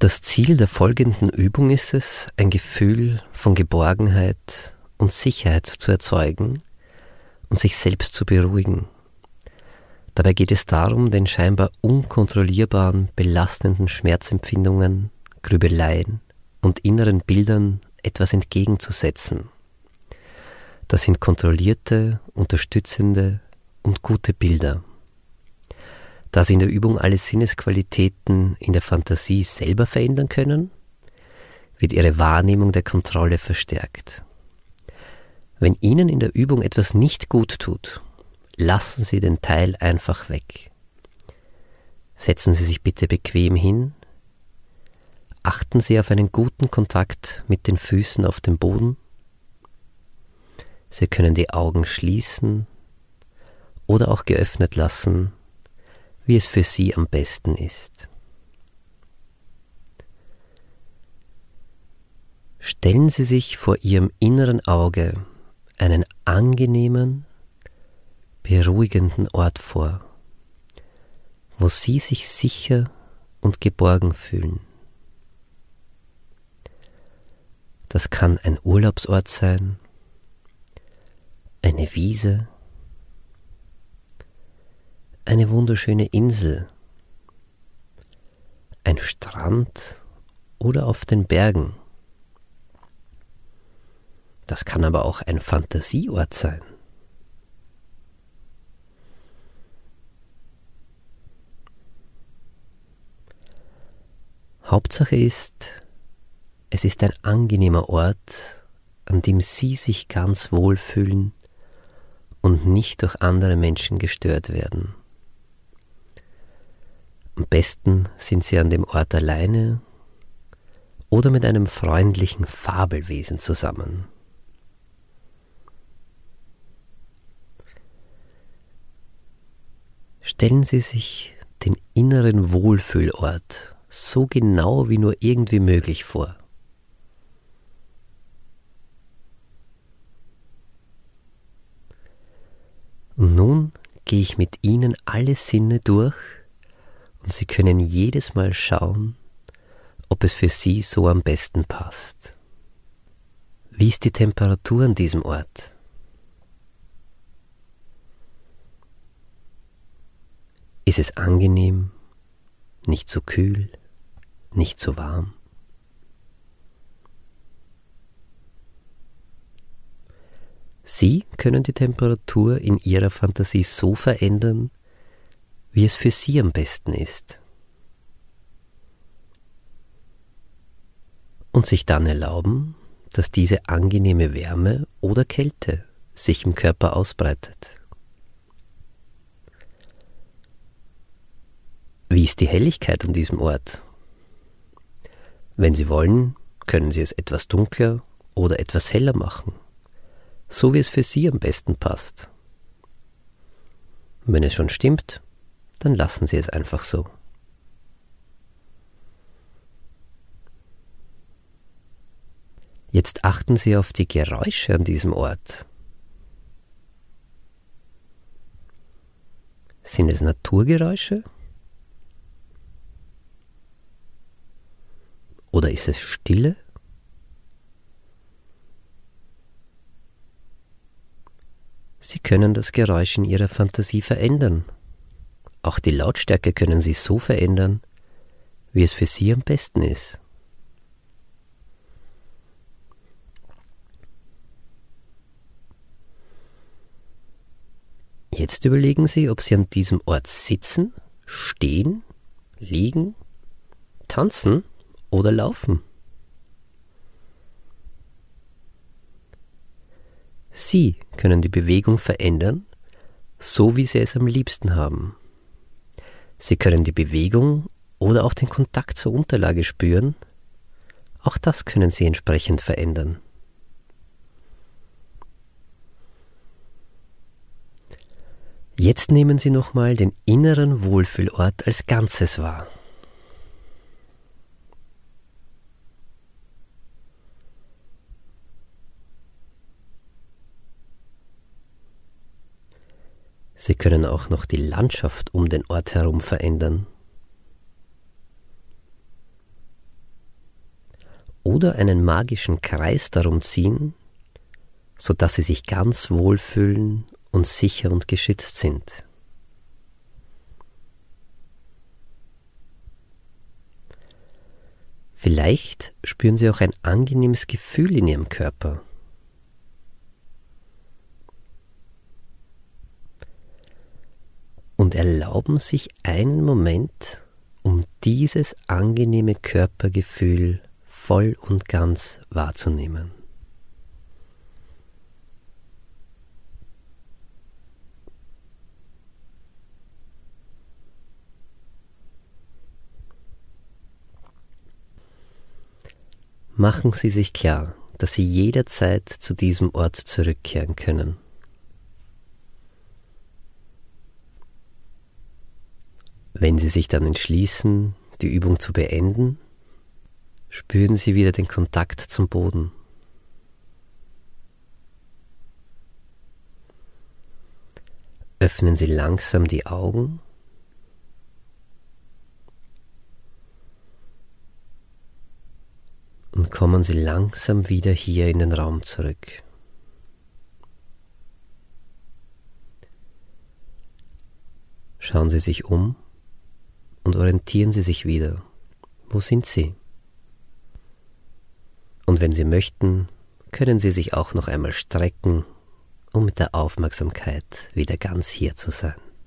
Das Ziel der folgenden Übung ist es, ein Gefühl von Geborgenheit und Sicherheit zu erzeugen und sich selbst zu beruhigen. Dabei geht es darum, den scheinbar unkontrollierbaren, belastenden Schmerzempfindungen, Grübeleien und inneren Bildern etwas entgegenzusetzen. Das sind kontrollierte, unterstützende und gute Bilder. Da Sie in der Übung alle Sinnesqualitäten in der Fantasie selber verändern können, wird Ihre Wahrnehmung der Kontrolle verstärkt. Wenn Ihnen in der Übung etwas nicht gut tut, lassen Sie den Teil einfach weg. Setzen Sie sich bitte bequem hin. Achten Sie auf einen guten Kontakt mit den Füßen auf dem Boden. Sie können die Augen schließen oder auch geöffnet lassen wie es für sie am besten ist. Stellen Sie sich vor Ihrem inneren Auge einen angenehmen, beruhigenden Ort vor, wo Sie sich sicher und geborgen fühlen. Das kann ein Urlaubsort sein, eine Wiese, eine wunderschöne Insel, ein Strand oder auf den Bergen. Das kann aber auch ein Fantasieort sein. Hauptsache ist, es ist ein angenehmer Ort, an dem Sie sich ganz wohlfühlen und nicht durch andere Menschen gestört werden. Am besten sind sie an dem Ort alleine oder mit einem freundlichen Fabelwesen zusammen. Stellen Sie sich den inneren Wohlfühlort so genau wie nur irgendwie möglich vor. Und nun gehe ich mit Ihnen alle Sinne durch, und Sie können jedes Mal schauen, ob es für Sie so am besten passt. Wie ist die Temperatur an diesem Ort? Ist es angenehm, nicht zu kühl, nicht zu warm? Sie können die Temperatur in Ihrer Fantasie so verändern, wie es für Sie am besten ist. Und sich dann erlauben, dass diese angenehme Wärme oder Kälte sich im Körper ausbreitet. Wie ist die Helligkeit an diesem Ort? Wenn Sie wollen, können Sie es etwas dunkler oder etwas heller machen, so wie es für Sie am besten passt. Wenn es schon stimmt, dann lassen Sie es einfach so. Jetzt achten Sie auf die Geräusche an diesem Ort. Sind es Naturgeräusche? Oder ist es Stille? Sie können das Geräusch in Ihrer Fantasie verändern auch die Lautstärke können Sie so verändern, wie es für Sie am besten ist. Jetzt überlegen Sie, ob Sie an diesem Ort sitzen, stehen, liegen, tanzen oder laufen. Sie können die Bewegung verändern, so wie Sie es am liebsten haben. Sie können die Bewegung oder auch den Kontakt zur Unterlage spüren. Auch das können Sie entsprechend verändern. Jetzt nehmen Sie nochmal den inneren Wohlfühlort als Ganzes wahr. Sie können auch noch die Landschaft um den Ort herum verändern. oder einen magischen Kreis darum ziehen, sodass sie sich ganz wohlfühlen und sicher und geschützt sind. Vielleicht spüren Sie auch ein angenehmes Gefühl in Ihrem Körper. Und erlauben sich einen Moment, um dieses angenehme Körpergefühl voll und ganz wahrzunehmen. Machen Sie sich klar, dass Sie jederzeit zu diesem Ort zurückkehren können. Wenn Sie sich dann entschließen, die Übung zu beenden, spüren Sie wieder den Kontakt zum Boden. Öffnen Sie langsam die Augen und kommen Sie langsam wieder hier in den Raum zurück. Schauen Sie sich um und orientieren Sie sich wieder. Wo sind Sie? Und wenn Sie möchten, können Sie sich auch noch einmal strecken, um mit der Aufmerksamkeit wieder ganz hier zu sein.